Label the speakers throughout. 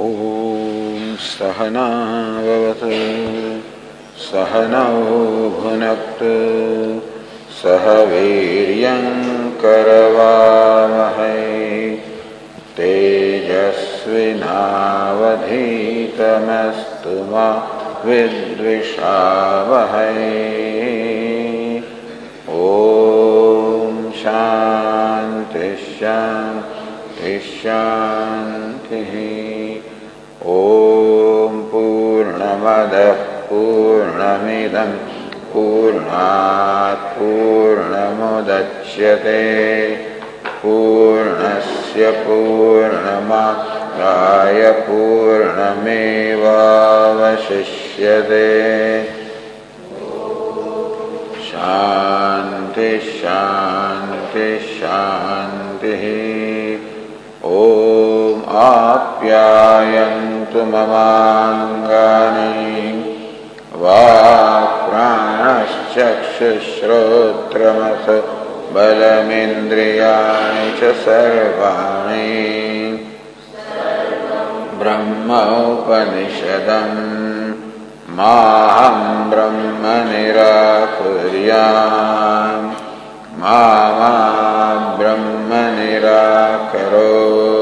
Speaker 1: ॐ सहनावतु सहनौ भुनक्तु सह वीर्यङ्करवावहै तेजस्विनावधीतमस्तु मा विद्विषावहै। ॐ शान्तिः। पूर्णमदः पूर्णात् पूर्णमुदच्यते। पूर्णस्य पूर्णमादाय पूर्णमेवावशिष्यते। शान्ति शान्ति शान्तिः। ॐ आप्यायन्तु ममाङ्गानि। वाक्प्राणश्चक्षुश्रोत्रमथ बलमिन्द्रियाणि च सर्वाणि। ब्रह्मोपनिषदम् माहं ब्रह्म निराकुर्याम् मा ब्रह्म निराकरोत्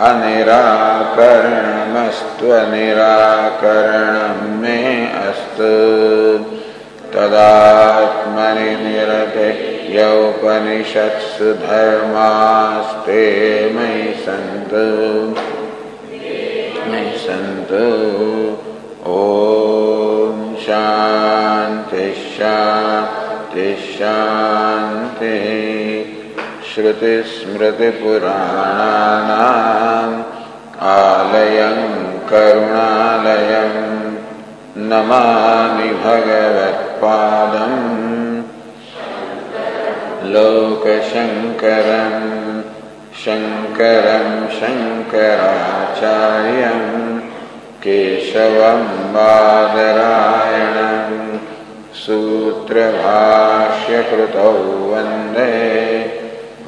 Speaker 1: अनिराकरणमस्त्वनिराकरणं मे अस्तु। तदात्मनि निरते यौपनिषत्सु धर्मास्ते मयि सन्तु। मयि सन्तु। ॐ शान्ति शान्ति शान्तिः। श्रुतिस्मृतिपुराणानाम् आलयं करुणालयं नमामि भगवत्पादम् लोकशङ्करं शङ्करं शङ्कराचार्यम् केशवं बादरायणं सूत्रभाष्यकृतौ वन्दे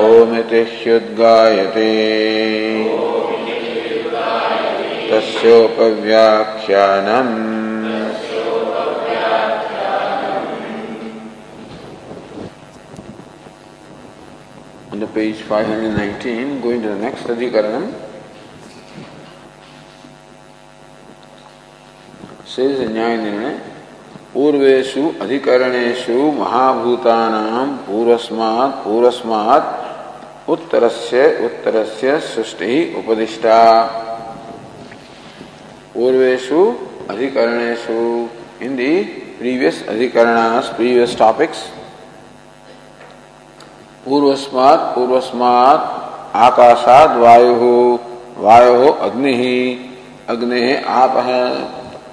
Speaker 1: ओमिति ह्युद्गायते तस्योपव्याख्यानम् On the page 519, going to the next Adhikaranam, says in Nyaya Nirnay, पूर्वेशु अधिकरणेशु महाभूतानां पूर्वस्मात् पूर्वस्मात् उत्तरस्य उत्तरस्य सृष्टि उपदिष्टा। पूर्वेशु अधिकरणेशु in the previous adhikaranas previous topics पूर्वस्मात् पूर्वस्मात् आकाशाद वायु वायु अग्नि अग्नि आप।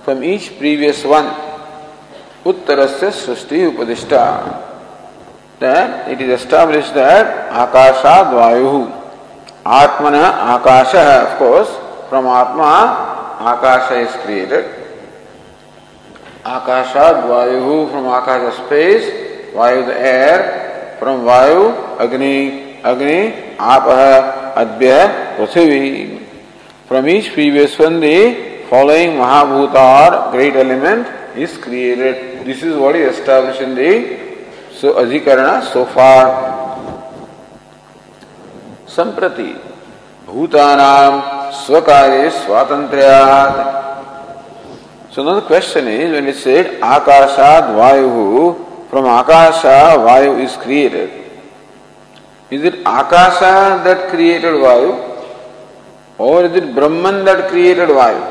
Speaker 1: फ्रॉम ईच प्रीवियस वन उत्तर से सृष्टि उपदिष्टा। That it is established that akasha vayu atmana akasha of course from atma akasha is created akasha vayu from akasha space vayu the air from vayu agni agni apah adbya prithvi from each previous one the following mahabhuta or great element is created this is what is established in the so अधिकरण सोफा। संप्रति भूतानाम स्वकार्य स्वातंत्र so no question is when it said आकाशाद वायु from आकाश वायु is created is it Akash that created वायु और is it Brahman that created वायु?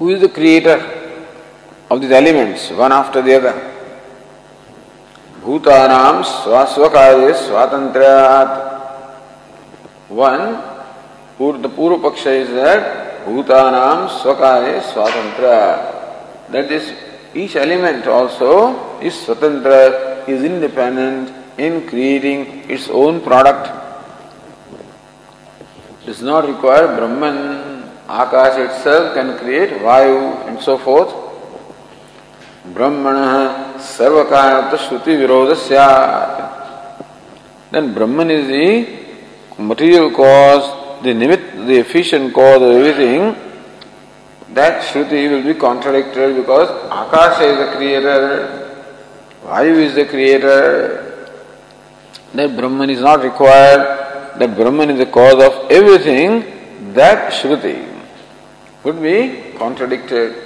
Speaker 1: Who is the creator of this elements one after the भूतानाम स्वस्व कार्य स्वातंत्र वन पूर्व पूर्व पक्ष इज़ दैट भूतानाम स्वकार्य स्वतंत्र that is each element also is स्वतंत्र is independent in creating its own product is not required Brahman Akash its can create वायु एंड सो फोर्थ ब्रह्मण सर्व कारण श्रुति विरोध then Brahman is the material cause the Nimit the efficient cause everything that Shruti will be contradicted because आकाश is the creator वायु is the creator that Brahman is not required that Brahman is the cause of everything that Shruti would be contradicted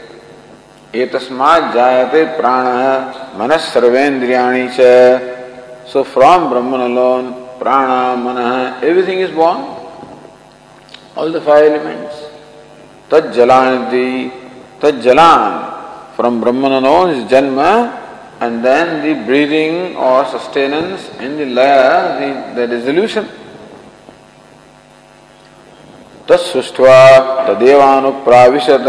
Speaker 1: एतस्मात् जायते प्राणः, मनः सर्वेन्द्रियाणि so from Brahman alone प्राण, मन everything is born all the five elements तज्जलान the from Brahma alone is जन्म and then the breathing और sustenance in the लयर the resolution तत्सृष्ट्वा तदेवानुप्राविशत।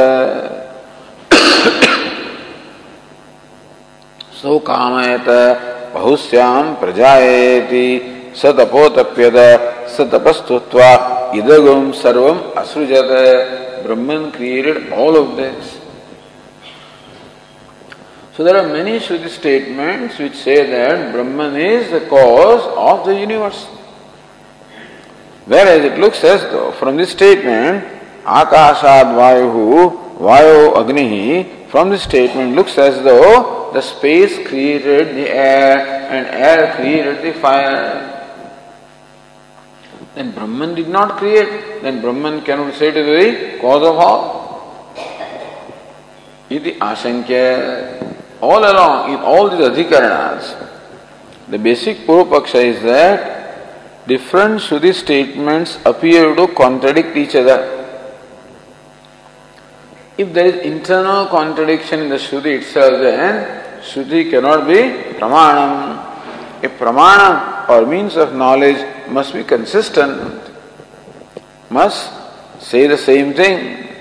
Speaker 1: सौ कामयत बहुश्याम प्रजाएति स तपोतप्यत स तपस्तुत्वा idagam sarvam asrujata. Brahman created all of this. So there are many Shruti statements which say that Brahman is the cause of the universe. Whereas it looks as though from this statement, Akashad Vayuhu, Vayu Agnihi, from this statement looks as though the space created the air and air created the fire. Then Brahman did not create, then Brahman cannot say to the cause of all. Iti Ashankya. All along, in all these adhikaranas, the basic Purvapaksha is that different Shruti statements appear to contradict each other. If there is internal contradiction in the Shruti itself, then Shruti cannot be Pramanam. A Pramana or means of knowledge must be consistent, must say the same thing.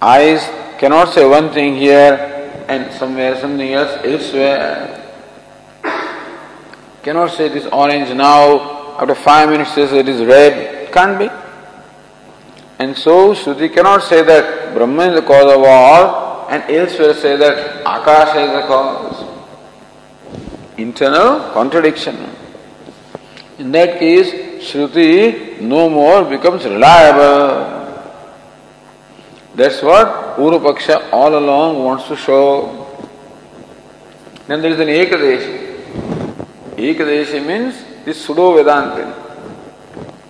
Speaker 1: Eyes cannot say one thing here and somewhere something else elsewhere. Cannot say this orange now, after five minutes says it is red. Can't be. And so Shruti cannot say that Brahman is the cause of all and elsewhere say that Akasha is the cause. Internal contradiction. In that case, Shruti no more becomes reliable. That's what Urupaksha all along wants to show. Then there is an Ekadeshi. Ekadeshi means this pseudo Vedantin,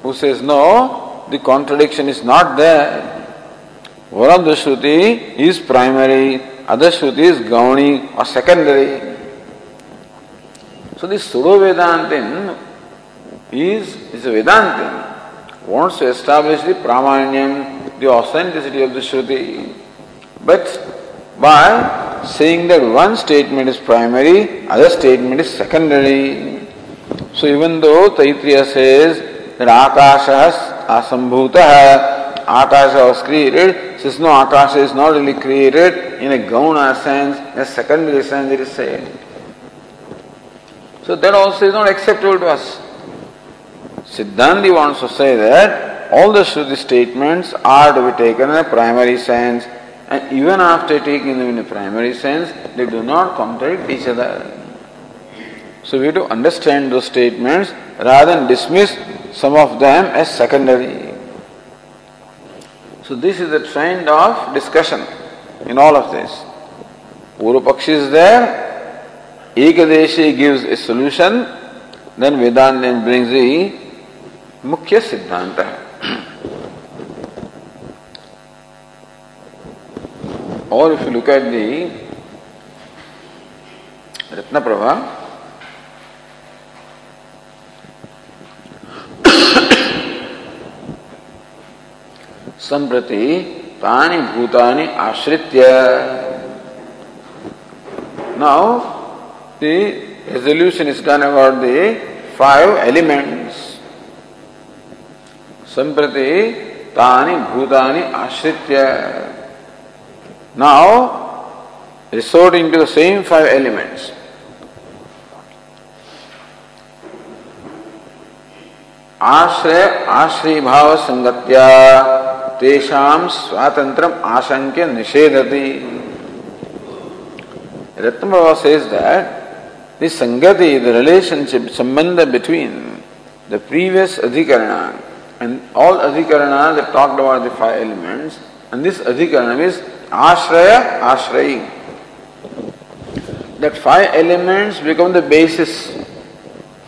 Speaker 1: who says, No, the contradiction is not there. One of the Shruti is primary, other Shruti is Gauni or secondary. So this pseudo Vedantin is, is a Vedantin, wants to establish the Pramanyam, the authenticity of the Shruti. But by saying that one statement is primary, other statement is secondary. So even though Taitriya says that Akasha asambhuta, Akasha was created, says no, is not really created in a Gauna sense, in a secondary sense it is said. So that also is not acceptable to us. Siddhanti wants to say that all the Shruti statements are to be taken in a primary sense, and even after taking them in a primary sense, they do not contradict each other. So we have to understand those statements rather than dismiss some of them as secondary. So this is the trend of discussion in all of this. Urupakshi is there, Ekadeshi gives a solution, then Vedantin brings the Mukhya Siddhanta. or if you look at the Ratnaprabha, संप्रति तानी भूतानि आश्रित now the resolution is gone about the five elements संप्रति तानी भूतानि आश्रित्य। Now resorting to the same five elements आश्रय आश्री भाव संगत्या तेषाम स्वातंत्र आशंक्य निषेधति रत्न बाबा सेज संगति द रिलेशनशिप संबंध बिटवीन द प्रीवियस अधिकरण एंड ऑल अधिकरण the about the five elements and this अधिकरण इज़ आश्रय आश्रय that five elements become the basis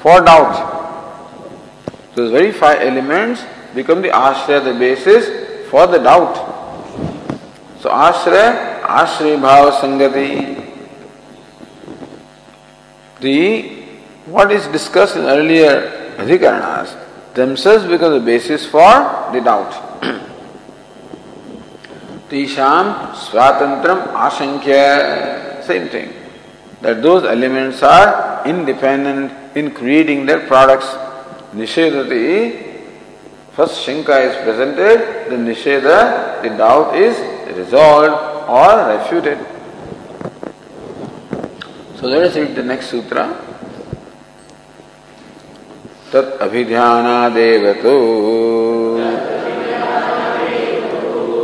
Speaker 1: for doubt Those very five elements become the ashraya, the basis for the doubt. So ashraya, ashray bhava sangati. The what is discussed in earlier adhikaranas themselves become the basis for the doubt. Tisham swatantram ashankya. Same thing. That those elements are independent in creating their products. Nishedati, first Shanka is presented, the Nisheda, the doubt is resolved or refuted. So let us read the next sutra. तत् अभिध्यानादेव तो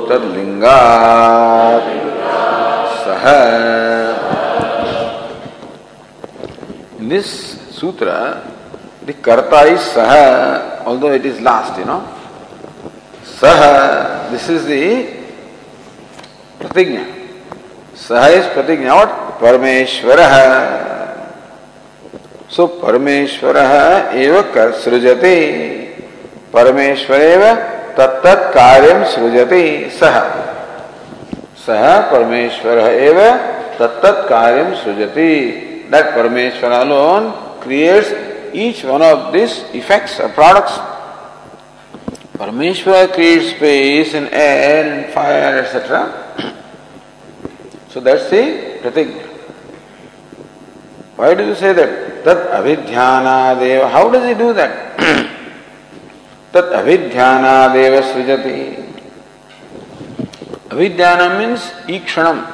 Speaker 1: तद्लिङ्गात् सह In this sutra, the karta is saha, although it is last, you know. Saha, this is the pratigna. Saha is pratigna. What? Parameshwara. सो परमेश्वर एव सृजते परमेश्वर तत्त कार्य सृजते सह सह परमेश्वर एव तत्त कार्य सृजते दैट परमेश्वर alone creates each one of these effects or products. Parameshwara creates space and air and fire, etc. so that's the pratigna. Why do you say that? Tat avidhyanadeva. How does he do that? Tat avidhyanadeva srijati. Avidhyana means ikshanam.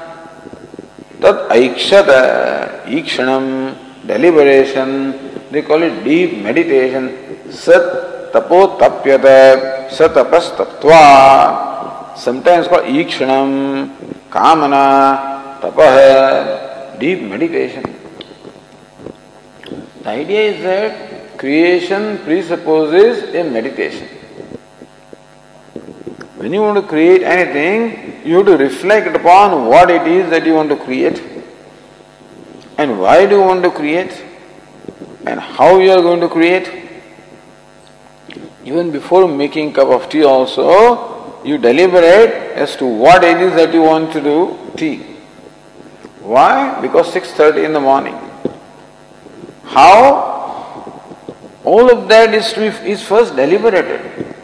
Speaker 1: Tat aikshata. Ikshanam, deliberation, they call it deep meditation. Sat tapo tapyata, sat tapas tattva. Sometimes called ikshanam, kamana, tapah, deep meditation. The idea is that creation presupposes a meditation. When you want to create anything, you have to reflect upon what it is that you want to create and why do you want to create and how you are going to create. Even before making cup of tea also, you deliberate as to what it is that you want to do tea. Why? Because 6.30 in the morning. How? All of that is, to, is first deliberated.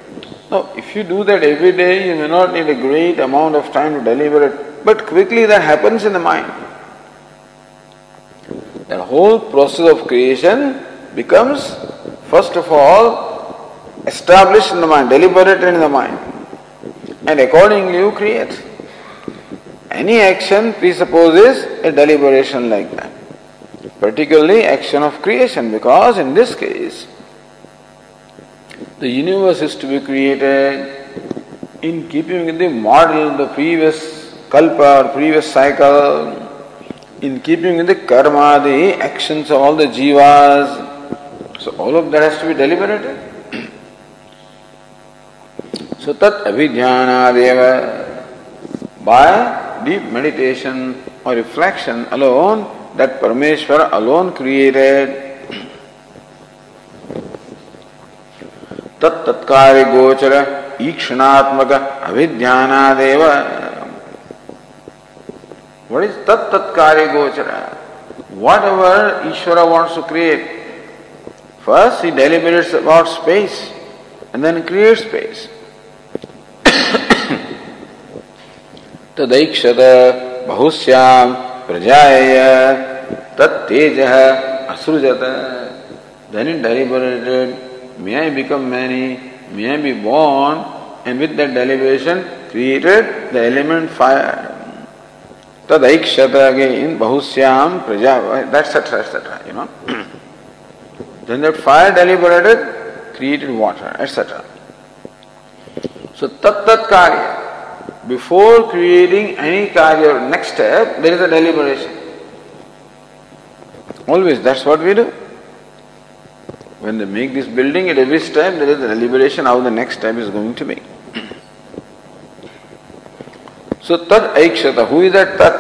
Speaker 1: Now, if you do that every day, you may not need a great amount of time to deliberate, but quickly that happens in the mind. That whole process of creation becomes, first of all, established in the mind, deliberated in the mind, and accordingly you create. Any action presupposes a deliberation like that, particularly action of creation, because in this case, the universe is to be created in keeping with the model the previous kalpa or previous cycle in keeping with the karma, the actions of all the jivas. So all of that has to be deliberated. so tat abhidhyanadeva by deep meditation or reflection alone that Parameshwara alone created tatkari gochara ikshanaatmaka avidhyanadev What is tat tatkari gochara? Whatever Ishvara wants to create, first he deliberates about space and then creates space. तदैक्षत बहुश्याम प्रजाय तत्तेज Srujata. Then it deliberated, may I become many, may I be born, and with that deliberation created the element fire. तदैक शतरागे बहुश्याम प्रजा that's fire deliberated created water attire so तत् कार्य बिफोर क्रिएटिंग एनी कार्य next step there is a deliberation always that's what we do When they make this building at every step, there is a deliberation how the next step is going to be. So tat aikshata, who is that tat?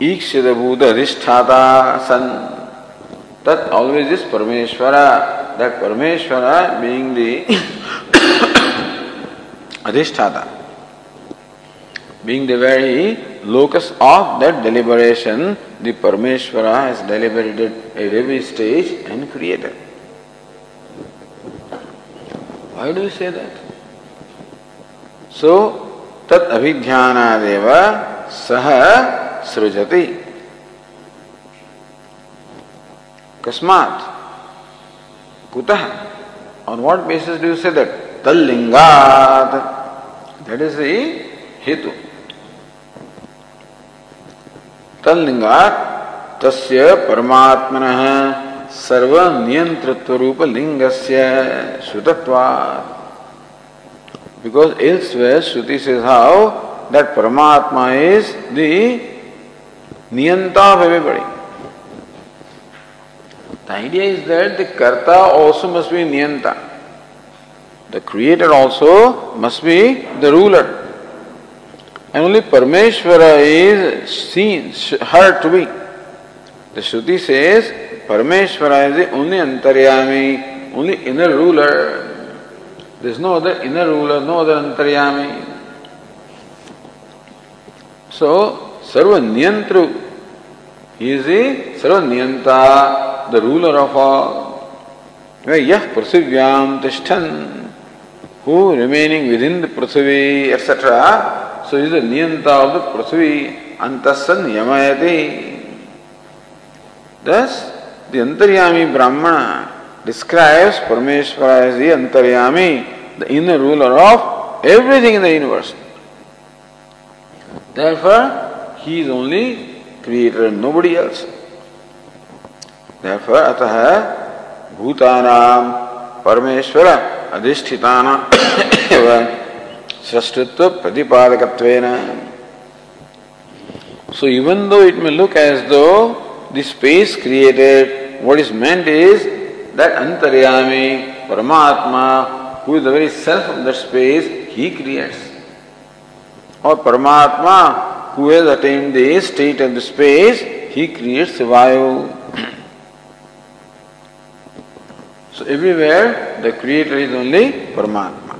Speaker 1: Ikshata Buddha Adhisthata San. That always is Parameshwara. That Parameshwara being the Adhisthata, being the very locus of that deliberation, the Parameshwara has deliberated at every stage and created. Why do you say that? So, तद अभिज्ञान सह सृजति। कस्मात कुतः? On what basis do say that तल्लिंगात that is the हेतु। तल्लिंगात तस्य परमात्मनः सर्व नियंत्रित्व रूप लिंगस्य श्रुतत्वात्। Because elsewhere Shruti says how that Paramatma is the Niyanta of everybody. The idea is that the Karta also must be Niyanta. The Creator also must be the ruler. And only Parameshwara is seen, heard to be. The Shruti says Parameshwara is the only Antaryami, only inner ruler. There is no other inner ruler, no other Antaryami. So, Sarva Niyantru, he is the Sarva Niyanta, the ruler of all. Yah Prasivyam Tishtan, who remaining within the Prasivi, etc. So he is the Niyanta of the Prithvi, Antasan Yamayati. Thus, the Antaryami Brahmana describes Parameshwara as the Antaryami, the inner ruler of everything in the universe. Therefore, he is only creator and nobody else. Therefore, अतः भूतानां परमेश्वर अधिष्ठितानां सृष्टित्व प्रतिपादकत्वेन So even though it may look as though the space created, what is meant is that Antaryami, Paramatma, who is the very self of that space, he creates. Or Paramatma, who has attained the state of the space, he creates Vayu. so everywhere the creator is only Paramatma.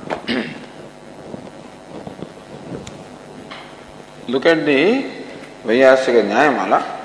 Speaker 1: Look at the Vaiyasika Nyayamala.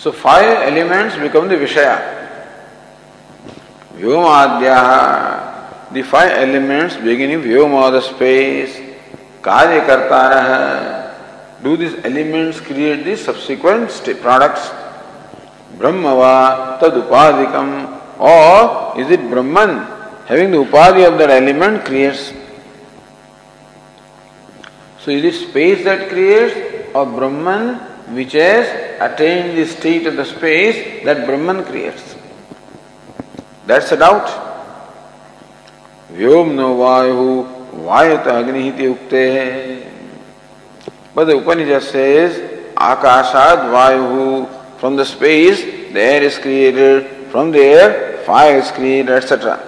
Speaker 1: So, five elements become the Vishaya. Vyomadhyaha, the five elements beginning Vyoma, the space, Karyakartara, do these elements create the subsequent products? Brahmava, Tadupadikam, or is it Brahman having the upadhi of that element creates. So is it space that creates or Brahman which has attained the state of the space that Brahman creates? That's a doubt. Vyom no vayu vayata agnihiti ukte. But the Upanishad says akashad vayu from the space the air is created, from the air fire is created, etc.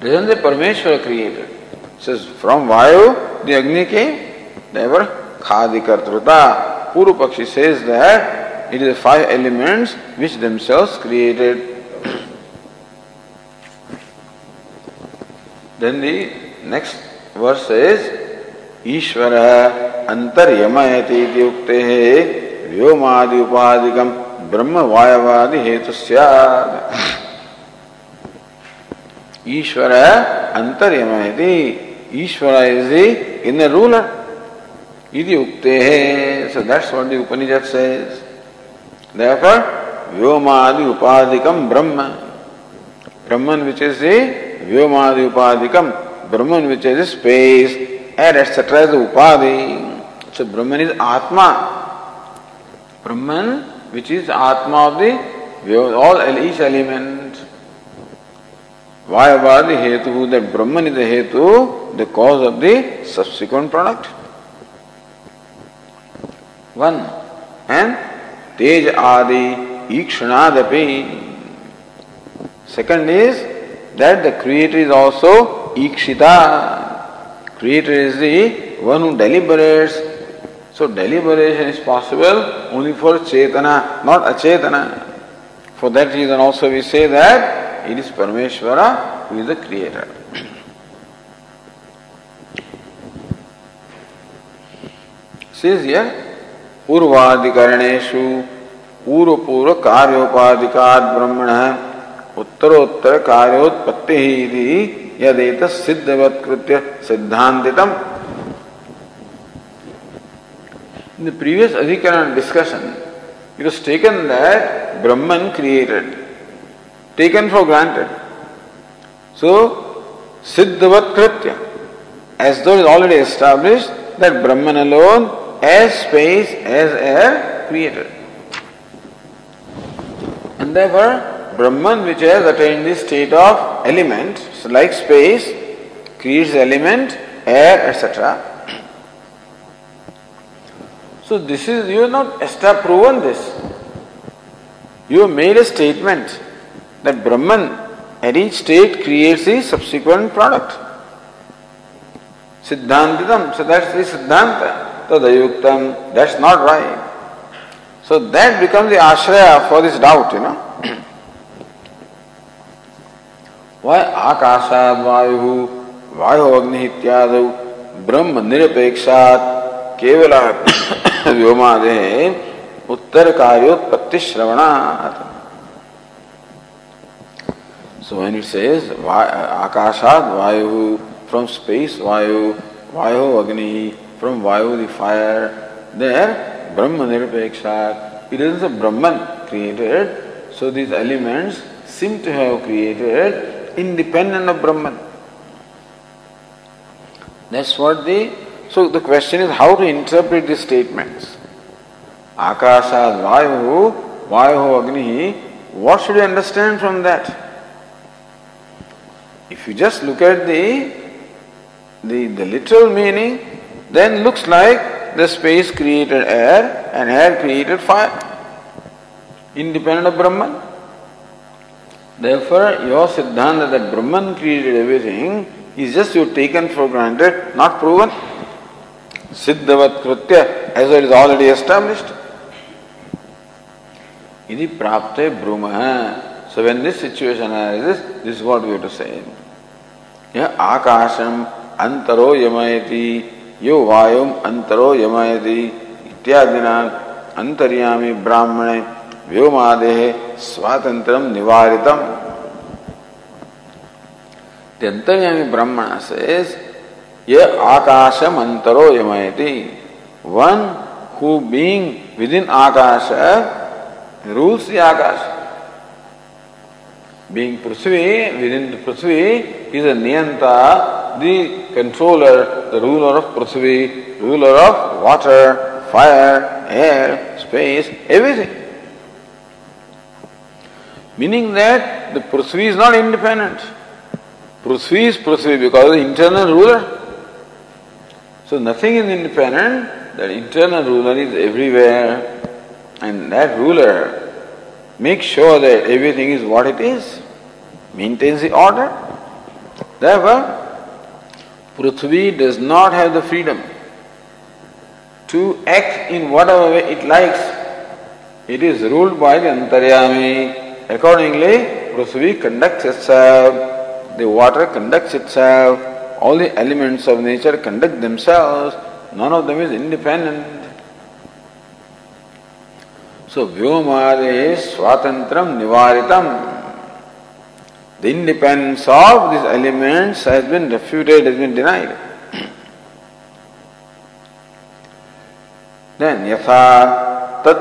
Speaker 1: Doesn't the Parmeshwara created? It says from Vayu the Agni came? Therefore, Khadi Kartruta. Puru Pakshi says that it is the five elements which themselves created. then the next verse says, ईश्वर अंतर्यमयति उक्ते व्योमादि उपाधिकम ब्रह्म वायवादि हेतु ईश्वर अंतर्यमयति ईश्वर is the in ruler इति उक्ते है। So that's what the Upanishad says therefore व्योमादि उपादिकम ब्रह्म ब्रह्मन व्हिच इज़ ए व्योमादि उपादिकम Brahman which is space and etcetera is उपाधि सो ब्रह्मन इज़ आत्मा ब्रह्मन व्हिच इज़ आत्मा of the all L element Why was the Hetu? That Brahman is the Hetu, the cause of the? One and तेज आदि ईक्षणादपि। Second is that the creator is also ईक्षिता। Creator is the one who deliberates so deliberation is possible only for Chetna not अचेतना। For that reason also we say that it is परमेश्वर who is the creator sees पूर्वाधिकरणेश पूर्व पूर्व कार्योपाधिका ब्रह्मण उत्तरोत्तर कार्योत्पत्ति यदेत सिद्धवत सिद्धांत इन प्रीवियस अधिकरण discussion it was taken that Brahman created taken for granted so सिद्धवत्त as though is already establish that Brahman alone as space, as air, created. And therefore, Brahman which has attained the state of element, so like space, creates element, air, etc. So this is you have not established proven this. You have made a statement that Brahman at each state creates the subsequent product. Siddhantitam, so that's the Siddhanta. Tadayuktam, that's not right. So that becomes the ashraya for this doubt, you know. वह आकाशाद वायु वायु अग्नि इत्यादि ब्रह्म निरपेक्षात केवल व्योमादे उत्तर कार्योत्पत्ति श्रवणात् So when it says Akashad Vayu, from space Vayu, Vayu Agni, from Vayu the fire, there Brahma Nirapekshat, it is a Brahman created, so these elements seem to have created independent of Brahman. That's what the. So the question is how to interpret these statements. Akasha, Vayu, Vayu, Agni. What should you understand from that? If you just look at the, the, the literal meaning, then looks like the space created air and air created fire, independent of Brahman. Therefore, your Siddhanta that Brahman created everything is just you taken for granted, not proven. Siddhavat Kritya, as it is already established. Idi prapte bruma. So when this situation arises, this is what we have to say. Yeah, akasham antaro yamayati, यो वायु अंतरो यमयति इत्यादि अंतर्यामी ब्राह्मणे व्योमादेह स्वातंत्र निवारितम। अंतर्यामी ब्राह्मण से ये आकाशम अंतरो यमयति। One who being within Akash rules the Akash. Being Prithvi within पृथ्वी is a नियंता the controller, the ruler of Prithvi, ruler of water, fire, air, space, everything. Meaning that the Prithvi is not independent. Prithvi is Prithvi because of the internal ruler. So nothing is independent, that internal ruler is everywhere. And that ruler makes sure that everything is what it is, maintains the order. Therefore, Prithvi does not have the freedom to act in whatever way it likes. It is ruled by the Antaryami. Accordingly, Prithvi conducts itself, the water conducts itself, all the elements of nature conduct themselves, none of them is independent. So, Vyomade Swatantram Nivaritam. The independence of these elements has been refuted, has been denied. then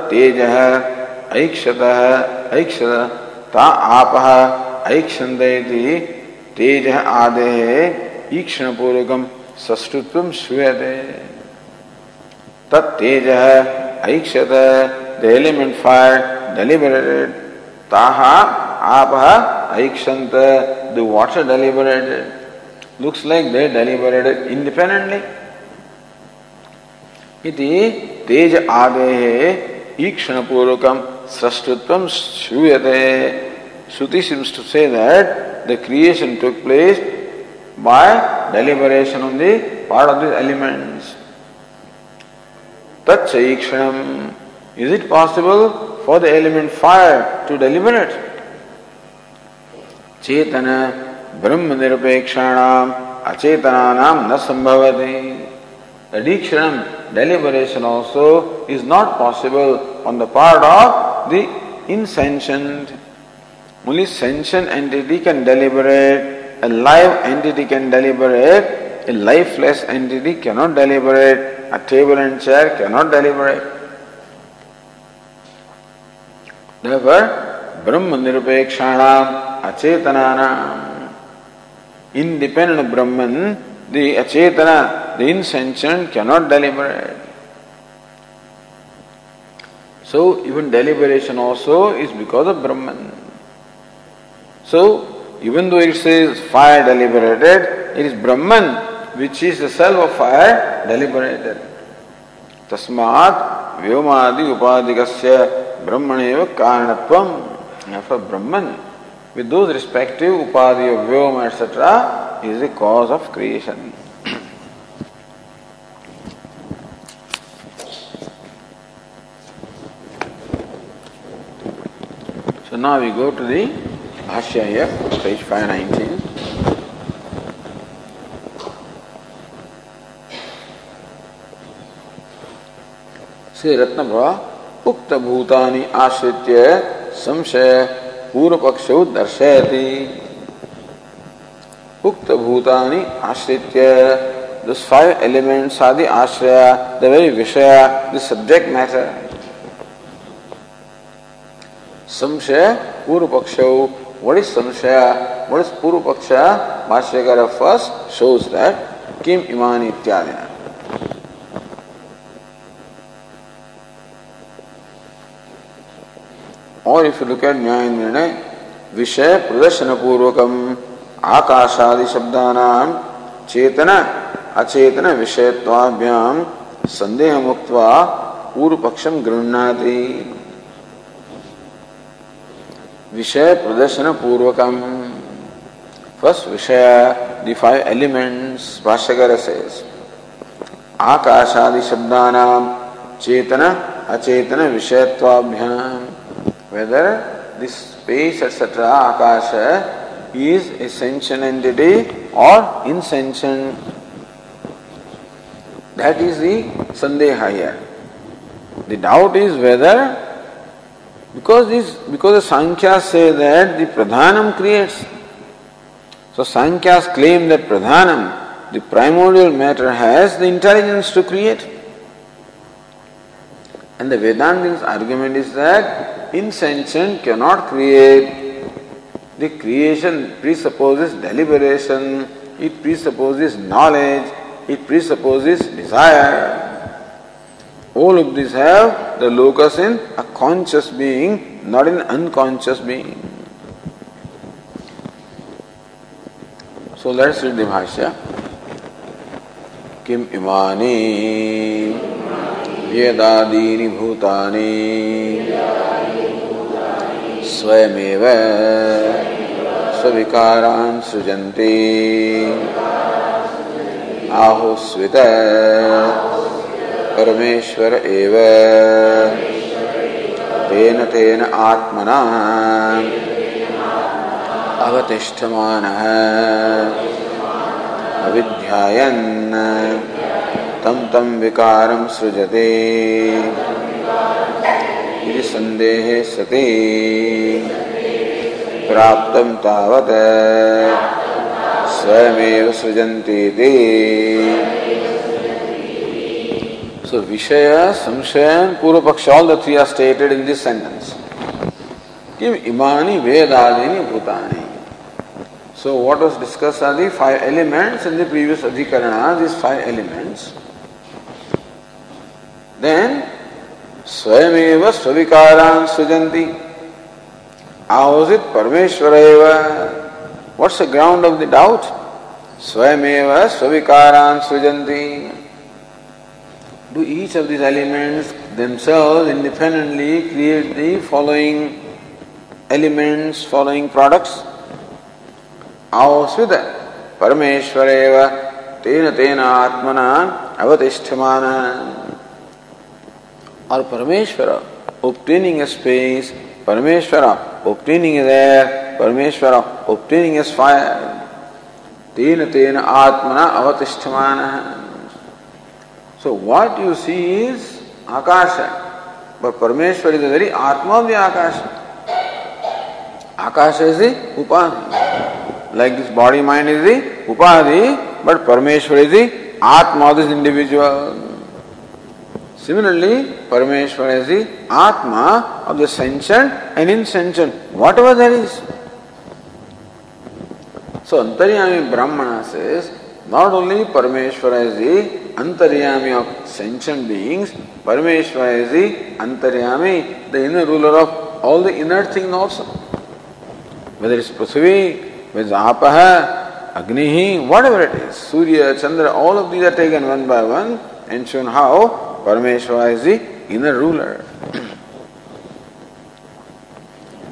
Speaker 1: teja aikshata aikshata ta apah aikshantayati teja ade ईक्षण पूर्वकम सष्टुत्व श्रूयते तत्तेज ऐक्षत the element fire deliberated taha apa aikshant the water deliberated looks like they deliberated independently इति तेज आदेः ईक्षण पूर्वकम सृष्टुत्व श्रूयते श्रुति seems to say that the creation took place by deliberation on the part of the elements. Tatsaikshanam. Is it possible for the element fire to deliberate? चेतन ब्रह्म निरपेक्षण अचेतना न संभवते। Addition deliberation also is not possible on the part of the insentient only sentient entity can deliberate a live entity can deliberate a lifeless entity cannot deliberate a table and chair cannot deliberate Therefore, Brahma अचेतना independent Brahman the अचेतना the insentient cannot deliberate so even deliberation also is because of Brahman so even though its is fire deliberated it is Brahman which is the self of fire deliberated तस्मात व्योमादि उपाधिक ब्रह्मणे कारणत्व ब्रह्मन with those respective upadi of vyoma etc. is the cause of creation. so now we go to the Bhashya here, page 519. Shri रत्न उक्त भूतानि आश्रित्य संशय पूर्व पक्ष दर्शयती उक्त भूतानि आश्रित्य द फाइव आदि आश्रय द वेरी विषय द सब्जेक्ट मैटर संशय पूर्व पक्ष वट इज़ संशय वट इज़ पूर्व पक्ष भाष्यकर फ़र्स्ट शोज़ दैट किम इमानी इत्यादि ना और इफ़ लुक एट न्याय निर्णय विषय प्रदर्शन पूर्वकम आकाशादि शब्दानाम चेतन अचेतन विषयत्वाभ्याम संदेह मुक्त्वा पूर्व पक्षम गृह्णाति। विषय प्रदर्शन पूर्वकम फ़र्स्ट विषय द फाइव एलिमेंट्स भाष्यकर सेज आकाशादि शब्दानाम चेतन अचेतन विषयत्वाभ्याम। Whether this space etc akasha is a sentient entity or insentient that is the sandeha here the doubt is whether Because this, because the Sankhya say that the Pradhanam creates. So Sankhya's claim that Pradhanam, the primordial matter, has the intelligence to create. And the Vedantin's argument is that insentient cannot create. The creation presupposes deliberation, it presupposes knowledge, it presupposes desire. All of these have the locus in a conscious being, not in unconscious being. So let's read the Bhashya. किम इमानि यदादीनि भूतानि स्वयमेव स्विकारान् सृजन्ति। आहुस्वित परमेश्वर एव। तेन तेन आत्मना। अवतिष्ठमानः। अविध्यायन्। तं तं विकारं सृजते। इति सन्देहे सति प्राप्तं तावत् स्वयमेव सृजन्ति So Vishaya, Samshaya Purva Paksha, all the three are stated in this sentence. Kim imani vedadini bhutani. So what was discussed are the five elements in the previous adhikarana, these five elements. Then स्वयमेव स्वविकारान सृजंती it Parmeshwara What's the ground of the doubt? Swayameva Svavikaran Srijanti. Do each of these elements themselves independently create the following elements, following products? Avasvita Parameshwareva Tena Tena Atmana Avatishthamana or Parameshwara obtaining a space Parameshwara obtaining is air, Parameshwara obtaining is fire. Tena tena atmana avatishthamana. So what you see is Akasha. But Parameshwara is the very Atma of the Akasha. Akasha is the Upadhi. Like this body mind is the Upadhi, but Parameshwara is the Atma of this individual. Similarly, Parameshwara is the Atma of the sentient and insentient, whatever there is. So Antaryami Brahmana says, not only Parameshwara is the Antaryami of sentient beings, Parameshwara is the Antaryami, the inner ruler of all the inner things also. Whether it's Prithvi, whether it's Apaha, Agnihi, whatever it is, Surya, Chandra, all of these are taken one by one and shown how Parameshwara is the inner ruler.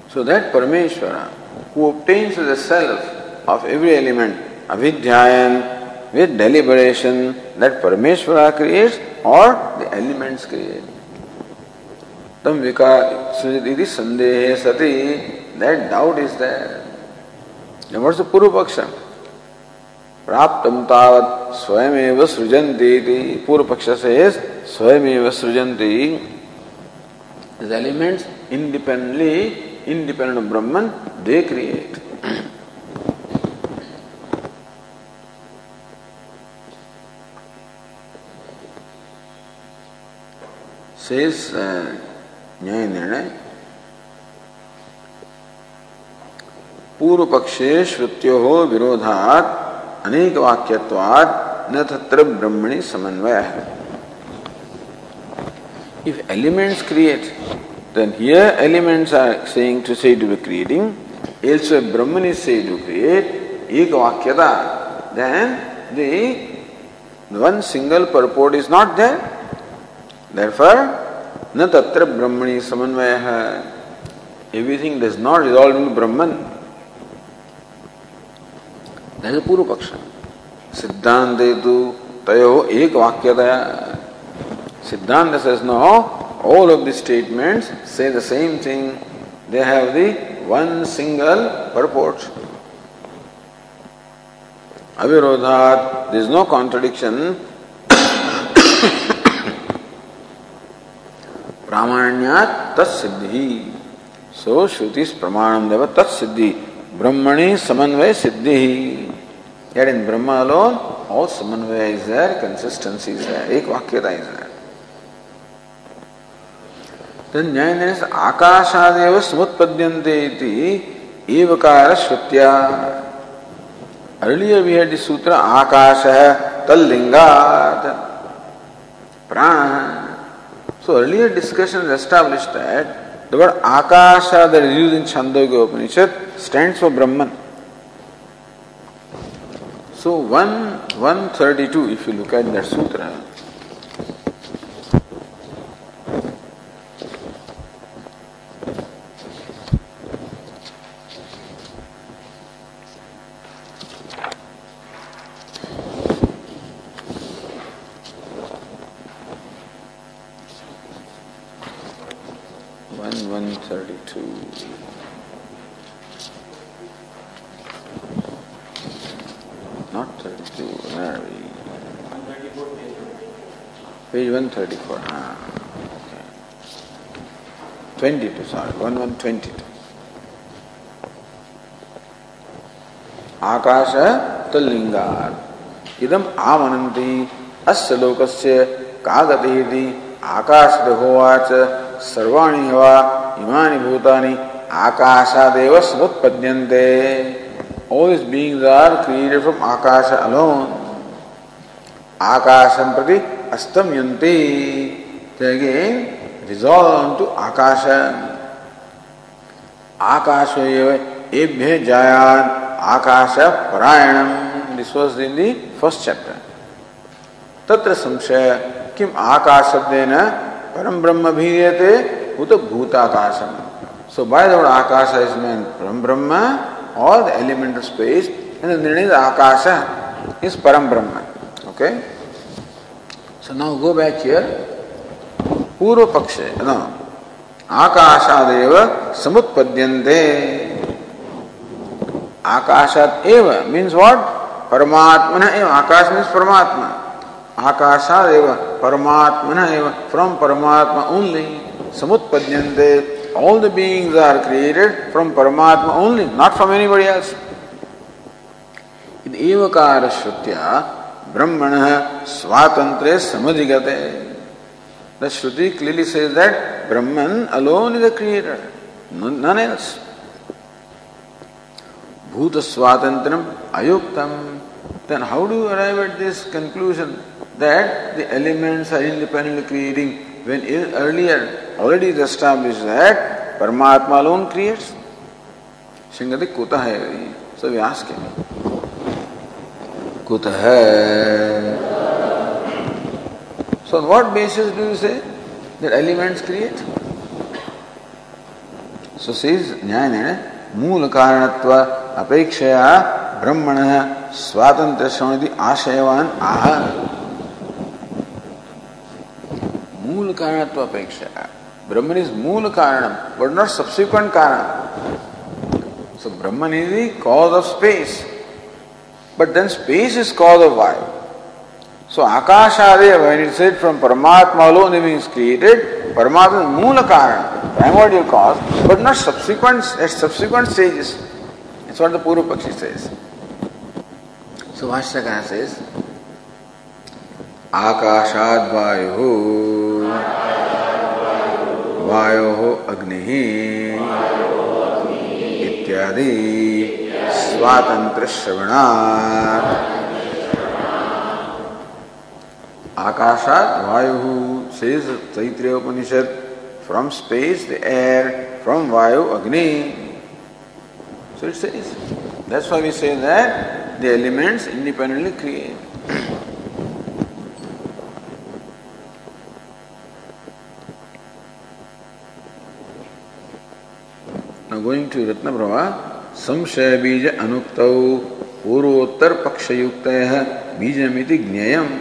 Speaker 1: so that Parameshwara, who obtains the self of every element, avidyayan, with deliberation, that Parameshwara creates or the elements create. Tam sati, that doubt is there. Now what's the Purva Paksha? प्राप्त तावत स्वयं सृजंती पूर्व पक्ष से स्वयं सृजंती elements independently independent Brahman they create शेष न्याय निर्णय पूर्व पक्षे श्रुत्यो विरोधा अनेक वाक्यत्वात् न तत्र ब्रह्मणि समन्वय। है if elements create then here elements are saying to say to be creating also Brahman say to create एक वाक्यता then the one single purport is not there therefore न तत्र ब्रह्मणि समन्वय है everything does not resolve in Brahman नहीं पूर्व पक्ष। सिद्धांत हेतु तय एक वाक्य दया। सिद्धांत says no all of the statement say the same thing they have the one single purport अविरोधात this is no contradiction प्रामाण्यात तत्सिद्धि सो श्रुति प्रमाणम देव तत्सिद्धि ब्रह्मणि समन्वय सिद्धि Yet in Brahma alone, all samanvaya is there, consistency is there, ek vakyata is there. Then Jnana is akashadeva samutpadyante iti evakara shrutya. Earlier we had the sutra akasha tallingat prana. So earlier discussion established that the word akasha that is used in Chandogya Upanishad stands for Brahman. So 1, 132, if you look at that sutra, 22 आकाश तल्लिंगात इदम आमनंती अस्य लोकस्य का गति आकाशदहोवाच सर्वाणि हवा इमानि भूतानि आकाशादेव समुत्पद्यन्ते all these beings are created from akasha alone akasham prati astam yanti they again resolve to akasha akasha ebhya jayat आकाश परायणम this was in the first chapter तत्र संशय, किम आकाश शब्देन परम ब्रह्म भीयते, उत भूताकाशम। सो बाय द वर्ड आकाश इज़ मीन परम ब्रह्म और the element of space and the निर्णय आकाश इज़ परम ब्रह्म। Okay so now go back here पूर्व पक्ष नो आकाशादेव समुत्पद्यन्ते। आकाशात एव मींस व्हाट परमात्मन आकाश मीन्स परमात्मा। आकाशाद एव परमात्मन एव फ्रॉम परमात्मा ओनली समुत्पद्यन्ते। All the beings are created from परमात्मा only not from anybody else इद श्रुत्या ब्रह्मण स्वातंत्रे समधिगते। The Shruti clearly says that Brahman alone is the creator, none else. Bhuta Swatantram Ayuktam. Then how do you arrive at this conclusion that the elements are independently creating when earlier already is established that Paramatma alone creates? Shingati kuta hai. So we ask him. Kuta hai. So on what basis do you say that elements create? So says Nyayana, मूल कारणत्व अपेक्षया ब्रह्मण स्वातंत्र श्रवणति आशयवान आह मूल कारणत्व अपेक्षा ब्रह्मन is मूल कारण बट नॉट सब्सिक्वेंट कारण so Brahman is the cause of space but then space is cause of वायु So Akashadev, when it said from Paramatma alone it means created, Paramatma is Mula Karana, primordial cause, but not subsequent at subsequent stages. That's what the Purva Pakshi says. So Vashyakara says, आकाशाद वायु वायो अग्नि इत्यादि स्वातंत्र श्रवणात् आकाशात वायु says Chaitra Upanishad from space the air from vayu, agni. So it says that's why we say that the elements independently create now going to Ratnaprabha संशय बीज अनुक्तौ पूर्वोत्तर पक्षयुक्त बीजमिति ज्ञेयम्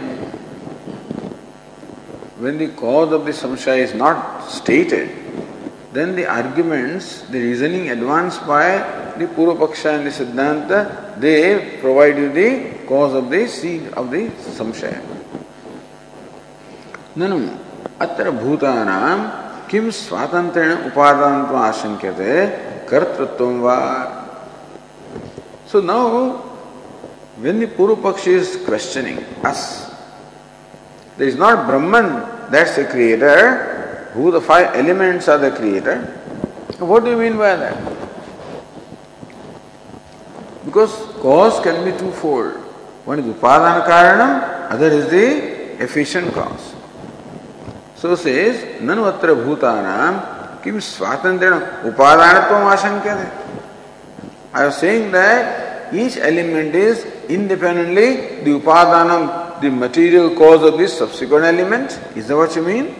Speaker 1: when the cause of the samshaya is not stated, then the arguments, the reasoning advanced by the Purvapaksha and the Siddhanta, they provide you the cause of the seed of the samshaya. ननु अत्र भूतानां किम स्वातंत्रेण उपादानत्व आशंक्यते कर्तृत्वं वा So now, when the Purva is questioning us, There is not Brahman, that's the creator, who the five elements are the creator. What do you mean by that? Because cause can be twofold. One is Upadana Karanam, other is the efficient cause. So says, Nanu atra bhutanam kim swatantrena upadanatvam ashankate. I was saying that each element is independently the upadanam the material cause of this subsequent element. Is that what you mean?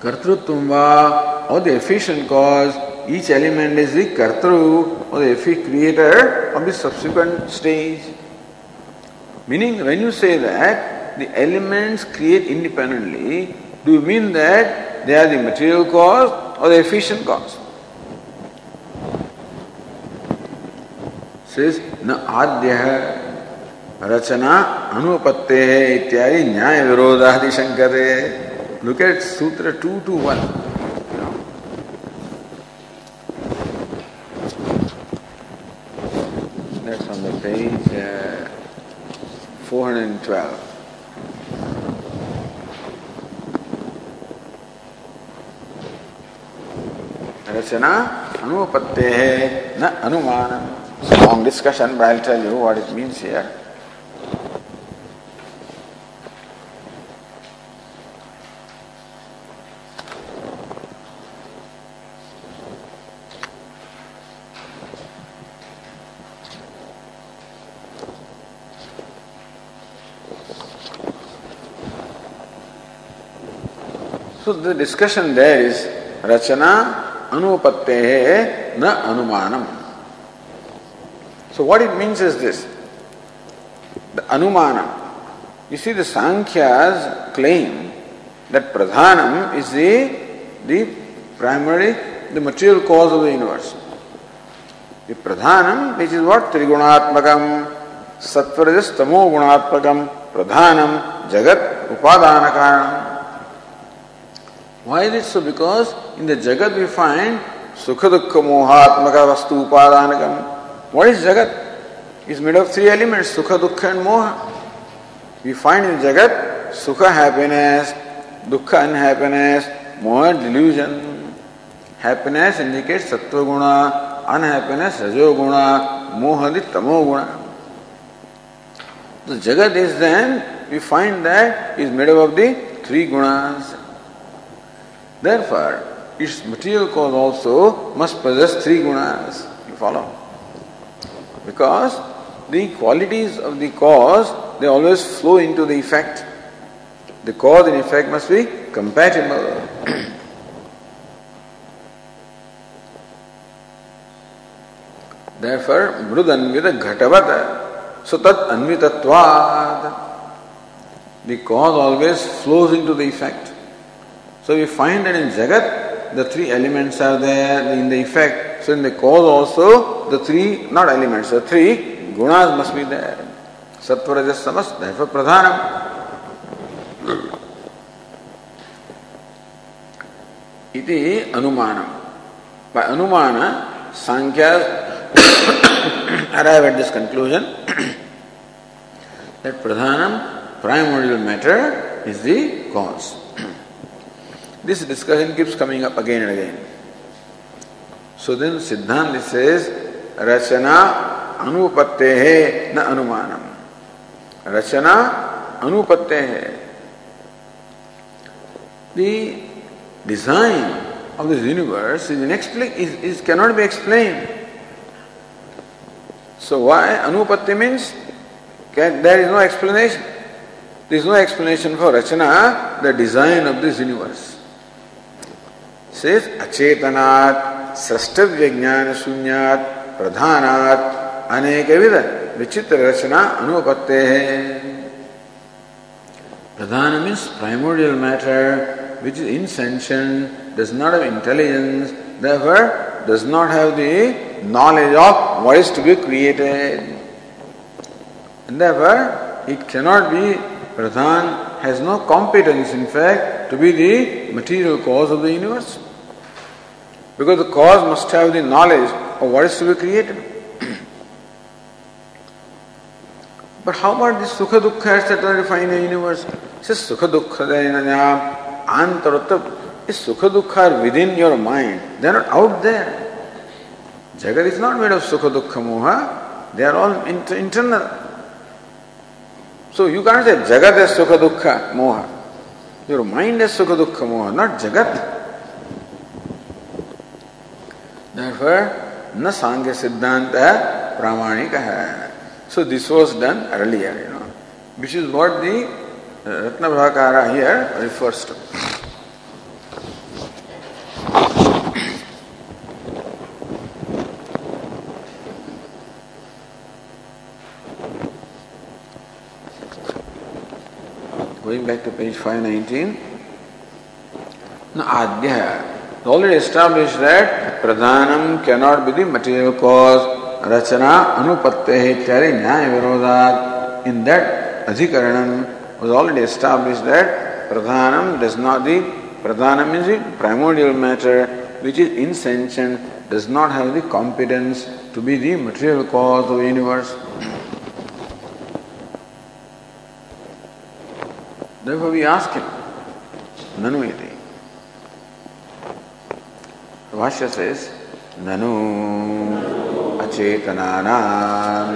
Speaker 1: Kartrutva or the efficient cause, each element is the Kartru or the efficient creator of the subsequent stage. Meaning, when you say that the elements create independently, do you mean that they are the material cause or the efficient cause? Says, na adya रचना अनुपत्ते है इत्यादि न्याय विरोधादि शंकरे look at sutra two two one That's on the page uh, 412. रचना अनुपत्ते न अनुमान discussion but I'll tell you what it means So the discussion there is rachana anupattehe na anumanam. So what it means is this. The anumana. You see the Sankhyas claim that pradhanam is the, the primary, the material cause of the universe. The pradhanam, which is what? Trigunatmakam, sattvarajastamo gunatmakam, pradhanam, jagat, upadana karanam. Why is it so? Because in the Jagat we find Sukha Dukkha Mohatmaka Vastu Upadanakam. What is Jagat? It's made of three elements, Sukha, Dukkha and Moha. We find in Jagat Sukha happiness, Dukkha unhappiness, Moha delusion. Happiness indicates Sattva Guna, unhappiness Rajo Guna, Moha the Tamo Guna. The Jagat is then, we find that is made up of the three gunas. Therefore, its material cause also must possess three gunas. You follow? Because the qualities of the cause they always flow into the effect. The cause and effect must be compatible. Therefore, mrudanvita ghatavata, so tat anvitatvad. The cause always flows into the effect. So we find that in Jagat, the three elements are there in the effect. So in the cause also, the three, not elements, the three gunas must be there. Sattva, Rajas, Tamas, therefore pradhanam. Iti anumanam. By anumana, Sankhya arrive at this conclusion that pradhanam, primordial matter, is the cause. This discussion keeps coming up again and again. So then Siddhanta says, Rachana anupattehe na anumanam. Rachana anupattehe. The design of this universe is, inexplic- is, is cannot be explained. So why anupatti means can, there is no explanation. There is no explanation for Rachana, the design of this universe. सिर्फ़ अचेतना सृष्टव्य ज्ञान शून्यात् प्रधानात् अनेक विध विचित्र रचना अनुपत्ते है pradhana means primordial matter which is insentient does not have intelligence does not have the knowledge of voice to be created Therefore, it cannot be Pradhan, has no competence, in fact, to be the material cause of the universe. Because the cause must have the knowledge of what is to be created. but how about this Sukha Dukkha etc. defined in the universe? It says Sukha Dukkha Antarutta. This Sukha Dukkha are within your mind. They are not out there. Jagat is not made of Sukha Dukkha Moha. They are all inter- internal. So you can't say Jagat is Sukha Dukkha Moha. Your mind is Sukha Dukkha Moha, not Jagat. Therefore, Sankhya सिद्धांत प्रामाणिक है so this was done earlier you know which is what the Ratnaprabha here refers to Going back to page 519. Adya. Already established that Pradhanam cannot be the material cause. Rachana Anupatte Ityari Nyaya Virodhat. In that Adhikaranam was already established that Pradhanam does not the Pradhanam is the primordial matter which is insentient, does not have the competence to be the material cause of universe. Therefore we ask him, Nanu Bhashya says, Nanu अचेतनानां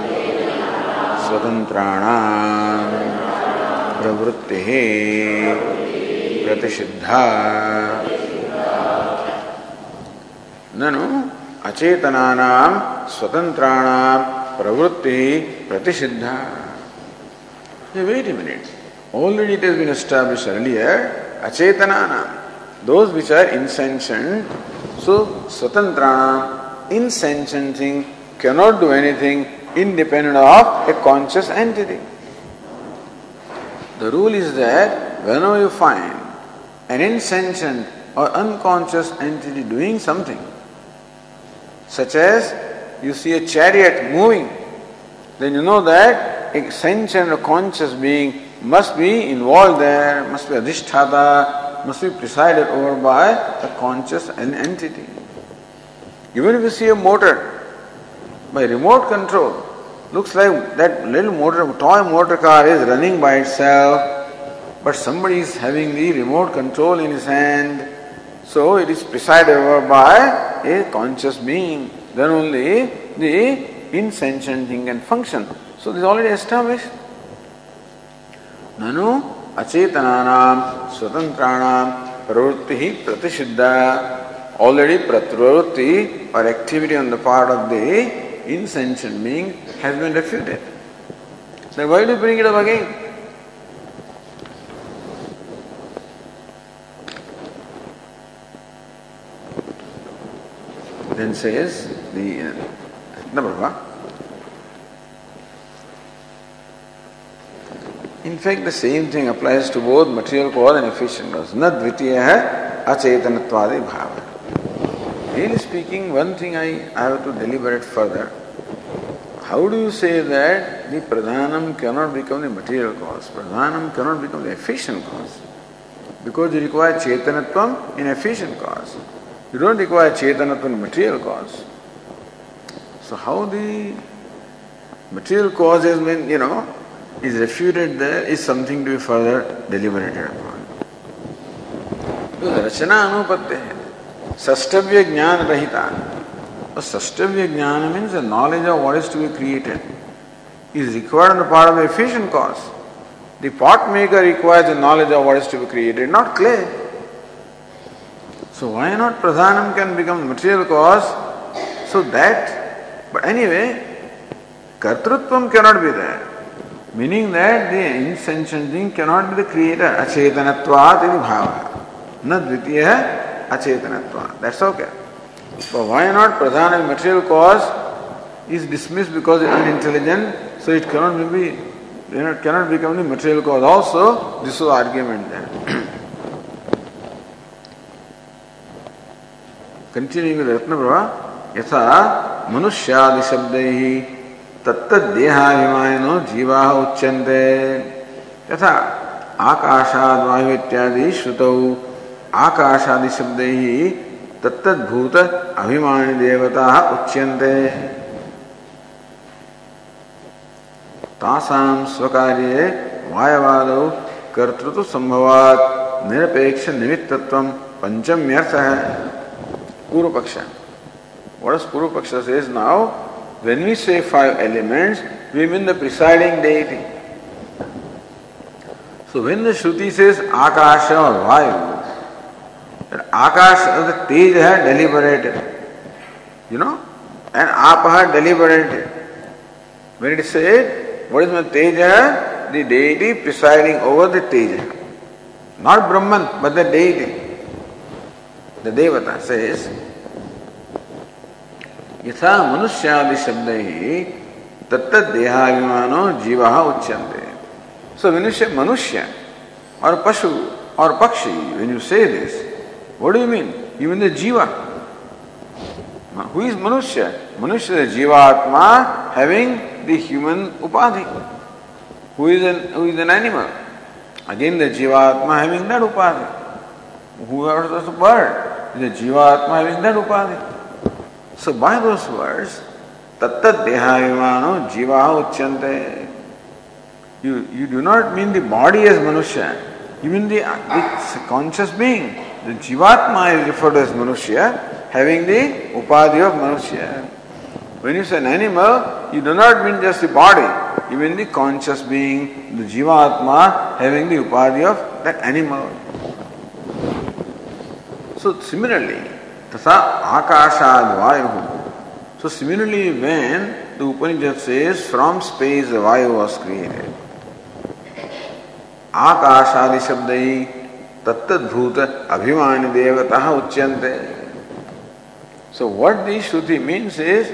Speaker 1: स्वतन्त्राणां प्रवृत्तिः प्रतिषिद्धा ननु अचेतनानां स्वतन्त्राणां प्रवृत्ति प्रतिषिद्धा Wait a minute. Already it has been established earlier, achetana, those which are insentient. So, swatantrana, insentient thing cannot do anything independent of a conscious entity. The rule is that whenever you find an insentient or unconscious entity doing something, such as you see a chariot moving, then you know that a sentient or conscious being must be involved there, must be adhisthata, must be presided over by a conscious entity. Even if you see a motor by remote control, looks like that little motor, toy motor car is running by itself, but somebody is having the remote control in his hand, so it is presided over by a conscious being. Then only the insentient thing can function. So this is already established. ननु अचेतनानाम स्वतंत्राणाम प्रवृत्ति ही प्रतिषिद्ध already प्रवृत्ति और activity on the part of the insentient being has been refuted. Then why do you bring it up again? Then says the uh, number one. In fact, the same thing applies to both material cause and efficient cause. Na dvitiya hai acetanatwadi bhava. Really speaking, one thing I, have to deliberate further. How do you say that the pradhanam cannot become the material cause? Pradhanam cannot become the efficient cause. Because you require chetanatvam in efficient cause. You don't require chetanatvam in material cause. So how the material cause been, you know, is refuted there is something to be further deliberated upon. रचना अनुपत्ति है षष्टव्य ज्ञान रहिता षष्टव्य jnana means knowledge of what is to be created is required on the part of the efficient cause. The pot maker requires the knowledge of what is to be created, not clay. So why not pradhanam can become material cause so that, but anyway, kartrutvam cannot be there. Meaning that the insentient thing cannot be the creator. Achetanatvat iti bhava. Na dvitiya achetanatvat. That's okay. But why not pradhana material cause is dismissed because it's unintelligent, so it cannot be you it cannot become the material cause. Also, this was argument there. Continuing with Ratna Prabha, यथा मनुष्यादि शब्दैः तत्तदेहाभिमानो जीवा उच्यन्ते। यथा आकाशाद वायु इत्यादि श्रुतौ आकाशादि शब्द ही तत्तद्भूत अभिमानी देवता उच्यन्ते। तासाम स्वकार्ये वायवादौ कर्तृत्व संभवात। निरपेक्ष निमित्तत्व पंचम्यर्थ है पूर्व पक्ष What does Purva Paksha says now? When we say five elements, we mean the presiding deity. So when the Shruti says Akasha or Vayu, that Akash, the Tej deliberated. You know? And Apaha deliberated. When it said, what is my Teja? The deity presiding over the Teja. Not Brahman, but the deity. The Devata says, यथा मनुष्यादि शब्द ही तत्त देहाभिमान जीवा उच्चते सो विनुष्य मनुष्य और पशु और पक्षी विनु say this you mean you mean the jiva who manushya? Manushya jivatma having the human upadhi who an who an animal again the jivatma having that upadhi who bird the jivatma having that upadhi So by those words, Tattat Dehayamano Jiva Uchyante. You, you do not mean the body as Manushya. You mean the, conscious being. The Jivatma is referred as Manushya, having the Upadhi of Manushya. When you say an animal, you do not mean just the body. You mean the conscious being, the Jivatma, having the Upadhi of that animal. So similarly, Tasa Akashad Vayu. So similarly, when the Upanishad says from space the Vayu was created, आकाशादि शब्द ही तत्भूत अभिमान देवता उच्यंते so what the shruti means is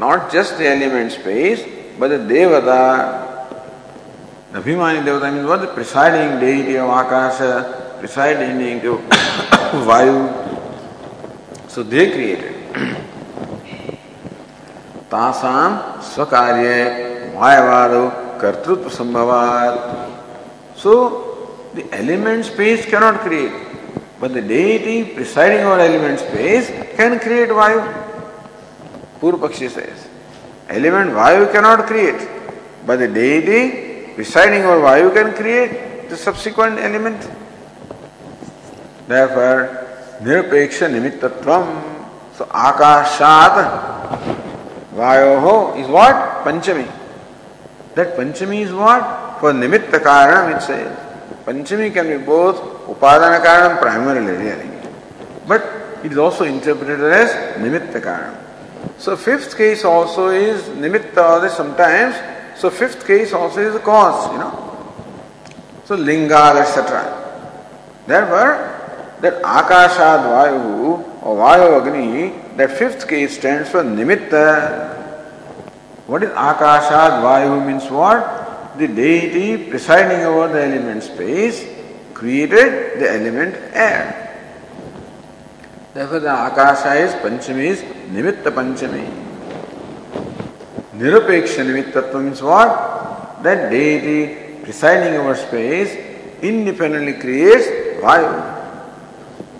Speaker 1: not just the element space but the devata abhimani devata means what the presiding deity of akasha presiding vayu so they created तासाम स्वकार्य वायवाद कर्तृत्व संभवात So, the element space cannot create, but the deity presiding over element space can create Vayu. Purpakshi says, element Vayu cannot create, but the deity presiding over Vayu can create the subsequent element. Therefore, निरपेक्ष निमित्तत्व। सो आकाशात वायो हो is what panchami. That panchami is what for nimitta karana it's panchami can be both upadana karana primary but it is also interpreted as nimitta karana. So fifth case also is nimitta sometimes so fifth case also is cause you know so लिंगाल etcetera there word that akashad vayu or vayu agni, that fifth case stands for nimitta. What is akashad vayu means what? the deity presiding over the element space created the element air. Therefore, the Akasha is Panchami is Nimitta Panchami. Nirupeksha Nimittatva means what? That deity presiding over space independently creates Vayu.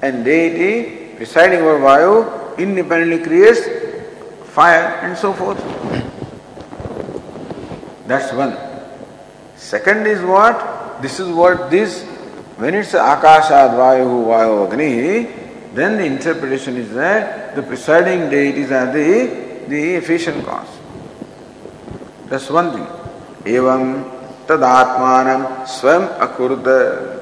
Speaker 1: And deity presiding over Vayu independently creates fire and so forth. That's one. Second is what? This is what this, when it's Akashad Vayu Vayu Agni, then the interpretation is that the presiding deities are the, the efficient cause. That's one thing. Evam tadatmanam swam akurta.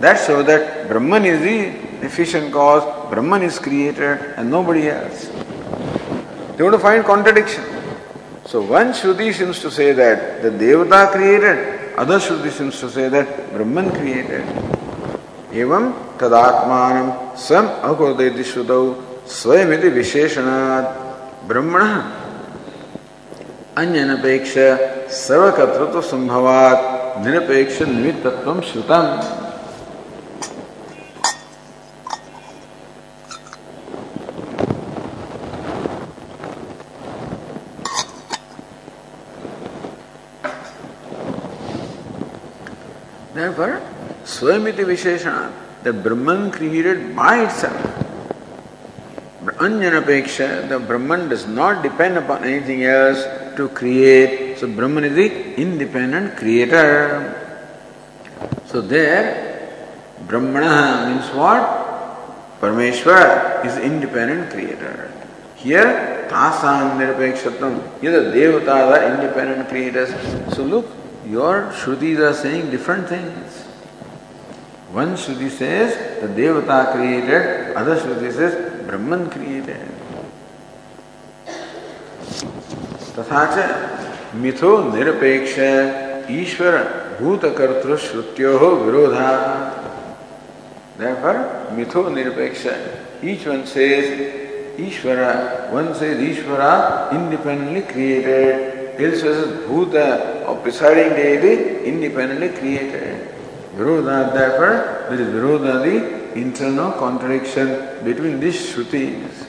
Speaker 1: That shows that Brahman is the efficient cause, Brahman is creator and nobody else. They want to find contradiction. So one Shruti seems to say that the Devata created other Shruti seems to say that Brahman created. एवं तदात्मान स्वयं अकुर्दयति श्रुतौ स्वयमिति विशेषणात् ब्रह्मण अन्यनपेक्ष सर्वकर्तृत्व संभवात् निरपेक्ष निमित्तत्व श्रुतम Swamiti Visheshana, the Brahman created by itself. Anjanapeksha, the Brahman does not depend upon anything else to create. So Brahman is the independent creator. So there, Brahmana means what? Parameshwara is independent creator. Here, Tasam Nirapekshataam, here the Devatas are independent creators. So look, your Shrutis are saying different things. Shruti says the Devata created, other Shruti says Brahman created. तथा च मिथो निरपेक्ष ईश्वर भूतकर्तृ श्रुत्यो विरोधा Therefore, mytho nirpeksha. Each one says Ishvara, one says Ishvara independently created, else says Bhuta or presiding deity independently created. Virodha, therefore, there is Virodha, the internal contradiction between these Shrutis.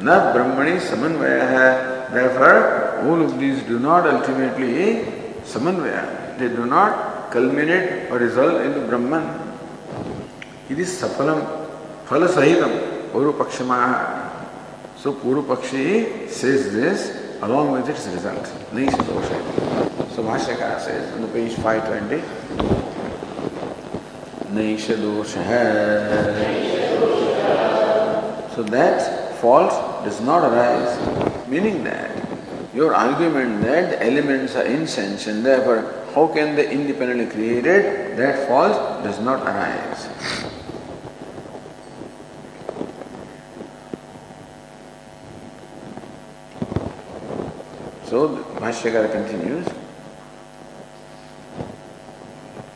Speaker 1: Na Brahmani Samanvaya. Therefore, all of these do not ultimately Samanvaya. They do not culminate or result in the Brahman. It is Sapalam, Phala Sahitam, Puru Pakshamaha. So Puru Pakshi says this along with its result. Nice Dosha. So Vashaka says on the page 520. So that fault does not arise, meaning that your argument that elements are insentient, therefore how can they independently created, that fault does not arise. So Bhashyakara continues.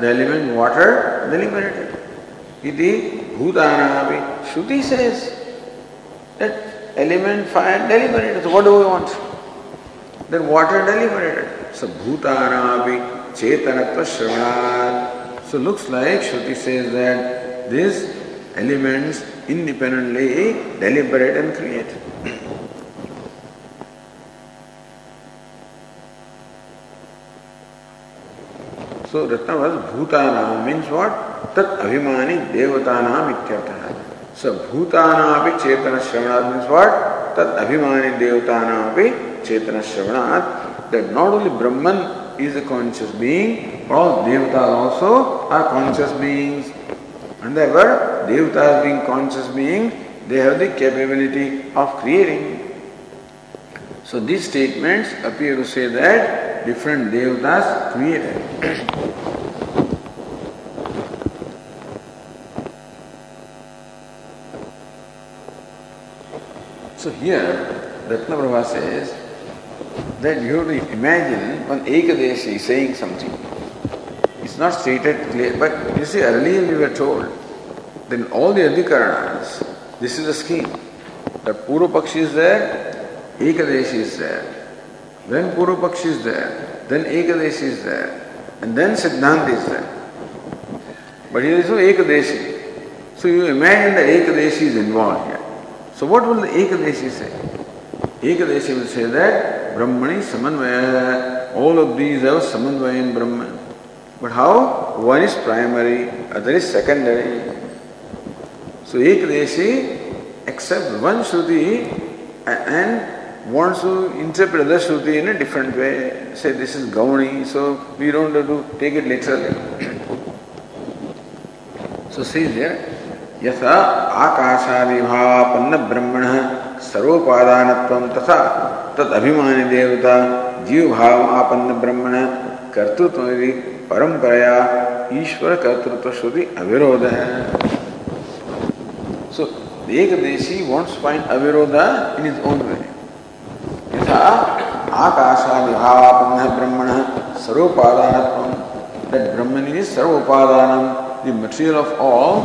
Speaker 1: the element water deliberated. Iti bhutanavi. Shruti says that element fire deliberated. So what do we want? Then water deliberated. So bhutanavi chetanatva shravanat. So looks like Shruti says that these elements independently deliberate and create. So Ratnavas Bhutanam means what? Tat Abhimani Devatanam ityartha. So Bhutanapi Chetana Shravanat means what? Tat Abhimani Devatanam Chetana Shravanat. That not only Brahman is a conscious being, but all Devatas also are conscious beings. And therefore, Devatas being conscious beings, they have the capability of creating. So these statements appear to say that different devatas created. so here, Ratnaprabha says that you have to imagine one Ekadeshi saying something. It's not stated clear, but you see, earlier we were told then all the adhikaranas, this is the scheme. The Purupakshi is there, Ekadeshi is there. Then Purupakshi is there. Then Ekadeshi is there. And then Siddhanta is there. But here is no Ekadeshi. So you imagine that Ekadeshi is involved here. So what will the Ekadeshi say? Ekadeshi will say that Brahmani Samanvaya, all of these have Samanvaya in Brahman. But how? One is primary, other is secondary. So Ekadeshi accepts one Shruti and wants to interpret the Shruti in a different way. Say this is Gauni, so we don't have to take it literally. so says here, यथा आकाशादिभावापन्न ब्रह्मण सर्वोपादानत्वं तथा तद अभिमानी देवता जीव भाव आपन्न ब्रह्मण कर्तृत्व परंपराया ईश्वर कर्तृत्व श्रुति अविरोध है सो एक देशी wants find अविरोध in is own way यथा आकाशादि भावापन्न ब्रह्मण सर्वोपादान that is sarvopadana. The material of all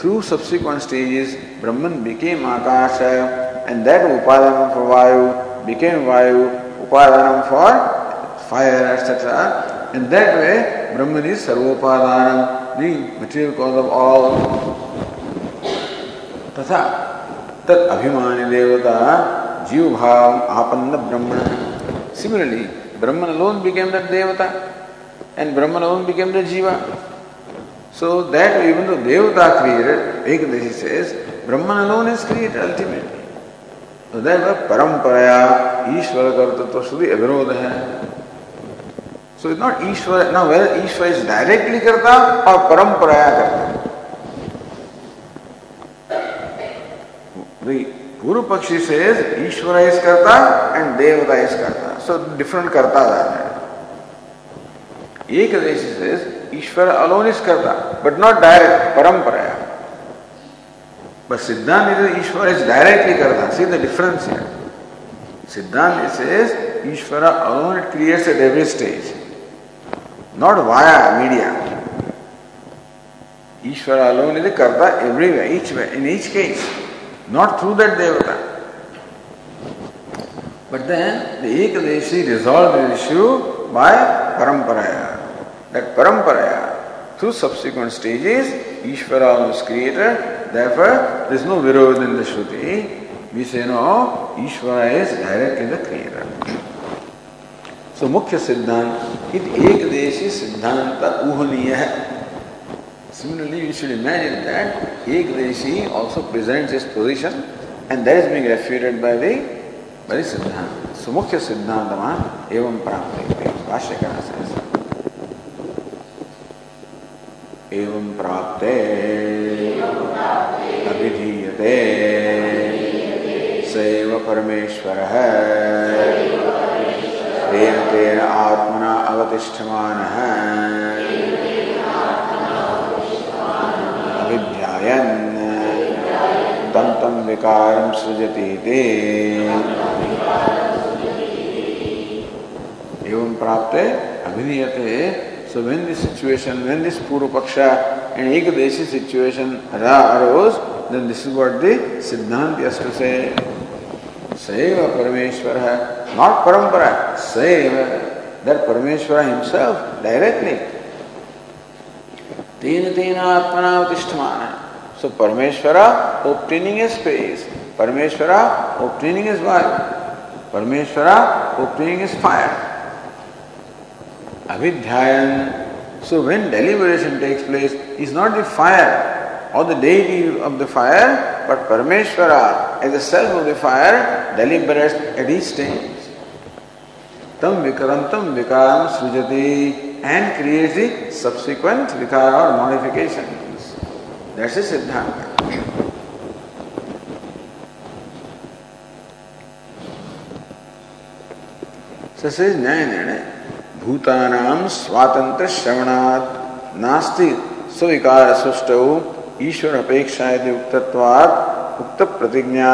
Speaker 1: through subsequent stages Brahman became akasha and that upadana for vayu became vayu upadana for fire etcetera In that way, Brahman is sarvopadana, the material cause of all. Tatha, tat abhimani devata, जीव भाव आपन्न ब्रह्मण। Similarly Brahman alone became the devata and Brahman alone became the jiva. So that even the devata created एक this is Brahman alone is created ultimately तो that the परंपराया ईश्वर अविरोध है। So it not Ishvara now well Ishvara is directly करता और परंपराया करता। Guru Pakshi says Ishvara is karta and Devata is karta. So different kartas are there. Ekadashi says Ishvara alone is karta, but not direct, paramparaya. But Siddhanta Ishvara is directly karta. See the difference here. Siddhanta says Ishvara alone creates at every stage, not via media. Ishvara alone is karta everywhere, each way, in each case, not through that devata. But then the Ekadashi resolved the issue by paramparaya. That paramparaya, through subsequent stages, Ishvara was created, therefore there is no virod in the Shruti. We say no, Ishvara is directly the creator. So Mukhya Siddhant, it Ekdeshi Siddhanta Uhaniya. Similarly, you should imagine that Ekdeshi also presents his position and that is being refuted by the the Siddhanta. So Mukhya Siddhantama evam prapte. Bhashyakara says. एवं प्राप्ते अभिधीयते सैव परमेश्वर तेन तेन आत्मना अवतिष्ठमान तम तम विकारम सृजति ते एवं प्राप्ते अभिधीयते So when this situation, when this Purupaksha and Ekadesi situation arose, then this is what the Siddhanta has to say. Saiva Parameshwara, not Parampara, Saiva, that Parameshwara himself directly. Tena Tena Atmana Utishtamana. So Parameshwara obtaining a space, Parameshwara obtaining his wife, Parameshwara obtaining his fire. Avidhyayan. So when deliberation takes place, is not the fire or the deity of the fire, but Parameshwara as the self of the fire deliberates at each stage. Tam vikarantam vikaram srijati and creates the subsequent vikara or modifications. That's a Siddhanta. So says Nyaya भूतानाम स्वातंत्र श्रवणात् नास्ति स्विकार सुष्टौ ईश्वर अपेक्षा यदि उक्तत्वात् उक्त प्रतिज्ञा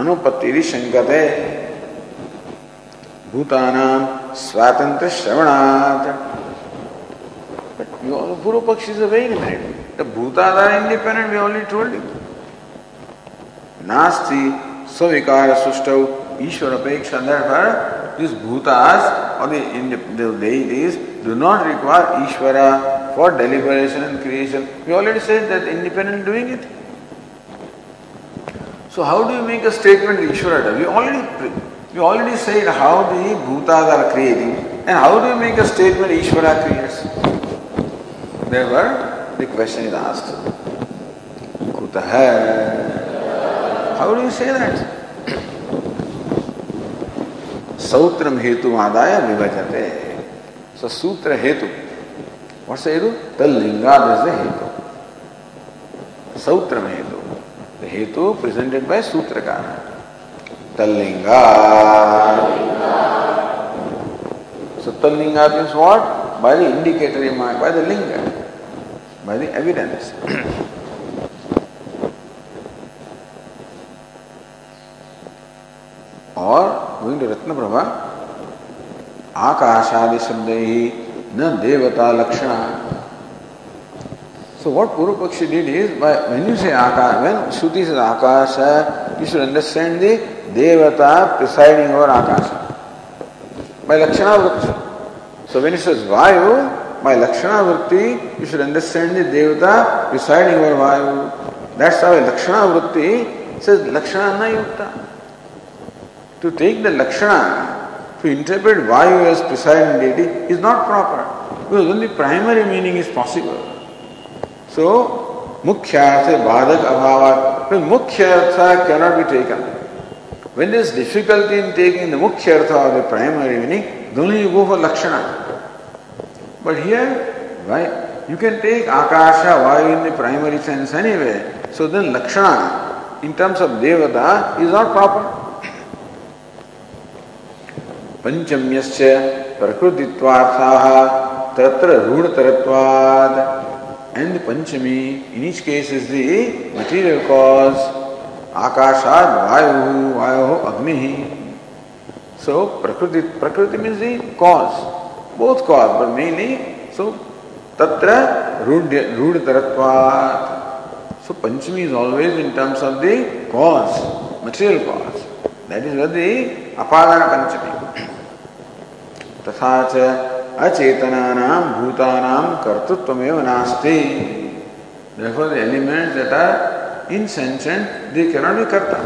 Speaker 1: अनुपत्ति शंकते भूतानाम स्वातंत्र श्रवणात् Pakshi is a very limited. The bhutas are independent, we already told you. Nasti, Savikara Sustau, Ishwara Peksha, therefore these bhutas or the, the deities do not require Ishvara for deliberation and creation. We already said that independent doing it. So how do you make a statement Ishvara? We already we already said how the bhutas are creating and how do you make a statement Ishvara creates? Therefore, the question is asked. Kutah. How do you say that? सूत्र हेतु आदाय विभजते सो सूत्र हेतु what's the hetu talingad is the hetu में हेतु the hetu presented by सूत्रकार talingad so talingad is what by the indicatory mark by the linga by the evidence Govind रत्न प्रभा आकाशादि शब्द ही न देवता लक्षण So what Puru Pakshi did is, by, when you say Akash, when Shruti says Akasha, you should understand the Devata presiding over Akasha. By Lakshana Vritti. So when it says Vayu, by Lakshana Vritti, you should understand the Devata presiding over Vayu. That's how Lakshana Vritti says Lakshana Na Yukta. To take the Lakshana, to interpret Vayu as presiding deity is not proper. Because only primary meaning is possible. So, mukhya artha badak abhavat. When mukhya artha cannot be taken. When there is difficulty in taking the mukhya artha or the primary meaning, then only you go for lakshana. But here, why? You can take akasha, vayu in the primary sense anyway. So then lakshana, in terms of devata, is not proper. पंचम्यस्य प्रकृतित्वार्थाः तत्र and the panchami in each case is the material cause akashad vayu vayu agni so prakriti prakriti means the cause both cause but mainly so tatra रूढ़ so panchami is always in terms of the cause material cause that is what the apadana panchami तथा च अचेतनानां भूतानां कर्तृत्वमेव नास्ति therefore the elements that are insentient they cannot be karta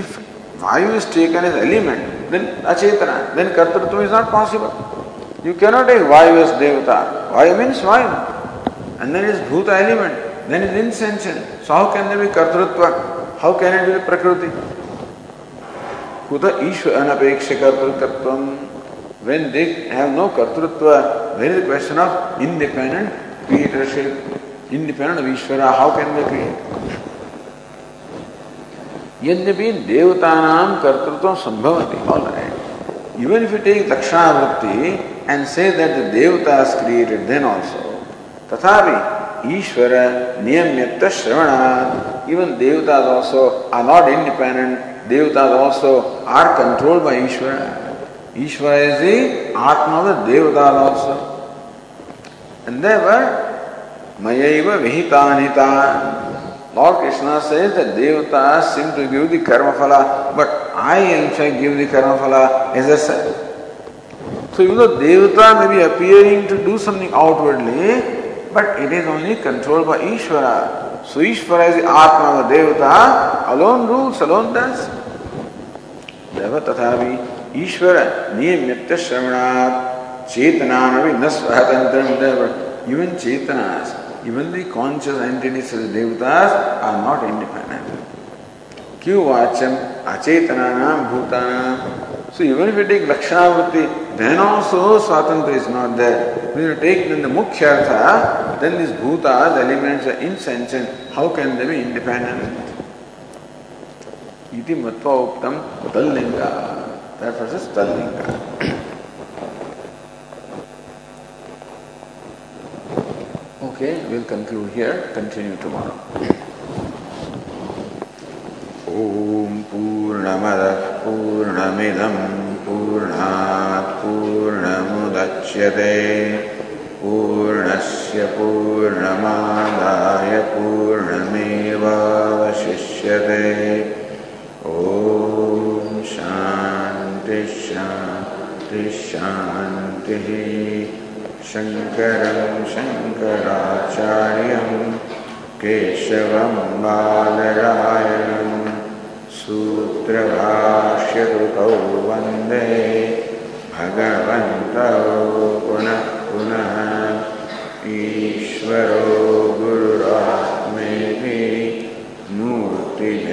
Speaker 1: if vayu is taken as element then achetana then kartritva is not possible you cannot take vayu as devata vayu means vayu and then it is bhuta element then it is insentient so how can there be kartritva how can it be prakriti kuta ishva anapeksha kartritvam when they have no kartrutva, there is a question of independent creatorship, independent of Ishvara, how can they create? यद्यपि देवतानां कर्तृत्व संभवति all right even if you take लक्षणावृत्ति and say that the devatas created then also. Tathavi, Ishvara niyamyatta shravana. Even devatas also are not independent. Devatas also are controlled by Ishvara. Ishvara is the Atma of the devatas also. And therefore, mayaiva vihitanita. Lord Krishna says that devatas seem to give the karma phala, but I am saying give the karma phala as a So even though Devata may be appearing to do something outwardly, but it is only controlled by Ishvara. So Ishvara is the Atma the Devata, alone rules, alone does. Therefore, tathavi ईश्वर नियमित श्रवणात् चेतनानपि न chetanas even the conscious entities of the devatas are not independent क्यों वाच्यम अचेतनानाम भूतानाम so even if you take lakshanavritti then also swatantra is not there. When you take then the mukhya artha then these bhutas the elements are insentient how can they be independent? Iti matva uktam tallinga That just Tallinga. okay, we'll conclude here, continue tomorrow. ॐ पूर्णमदः पूर्णमिदं पूर्णात् पूर्णमुदच्यते। पूर्णस्य पूर्णमादाय पूर्णमेवावशिष्यते। ॐ शान्ति शान्ति शान्तिः। शङ्करं शङ्कराचार्यं केशवं बालरायणं सूत्रभाष्यकृतौ वंदे भगवन्तौ पुनः पुनः। ईश्वरो गुरुरात्मेति मूर्तिभेदविभागिने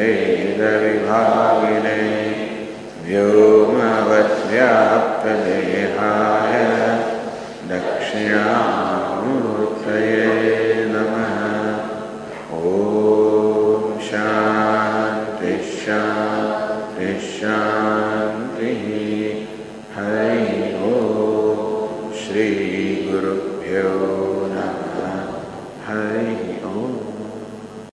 Speaker 1: व्योमवद्व्याप्तदेहाय दक्षिणामूर्तये नमः। ॐ शान्तिः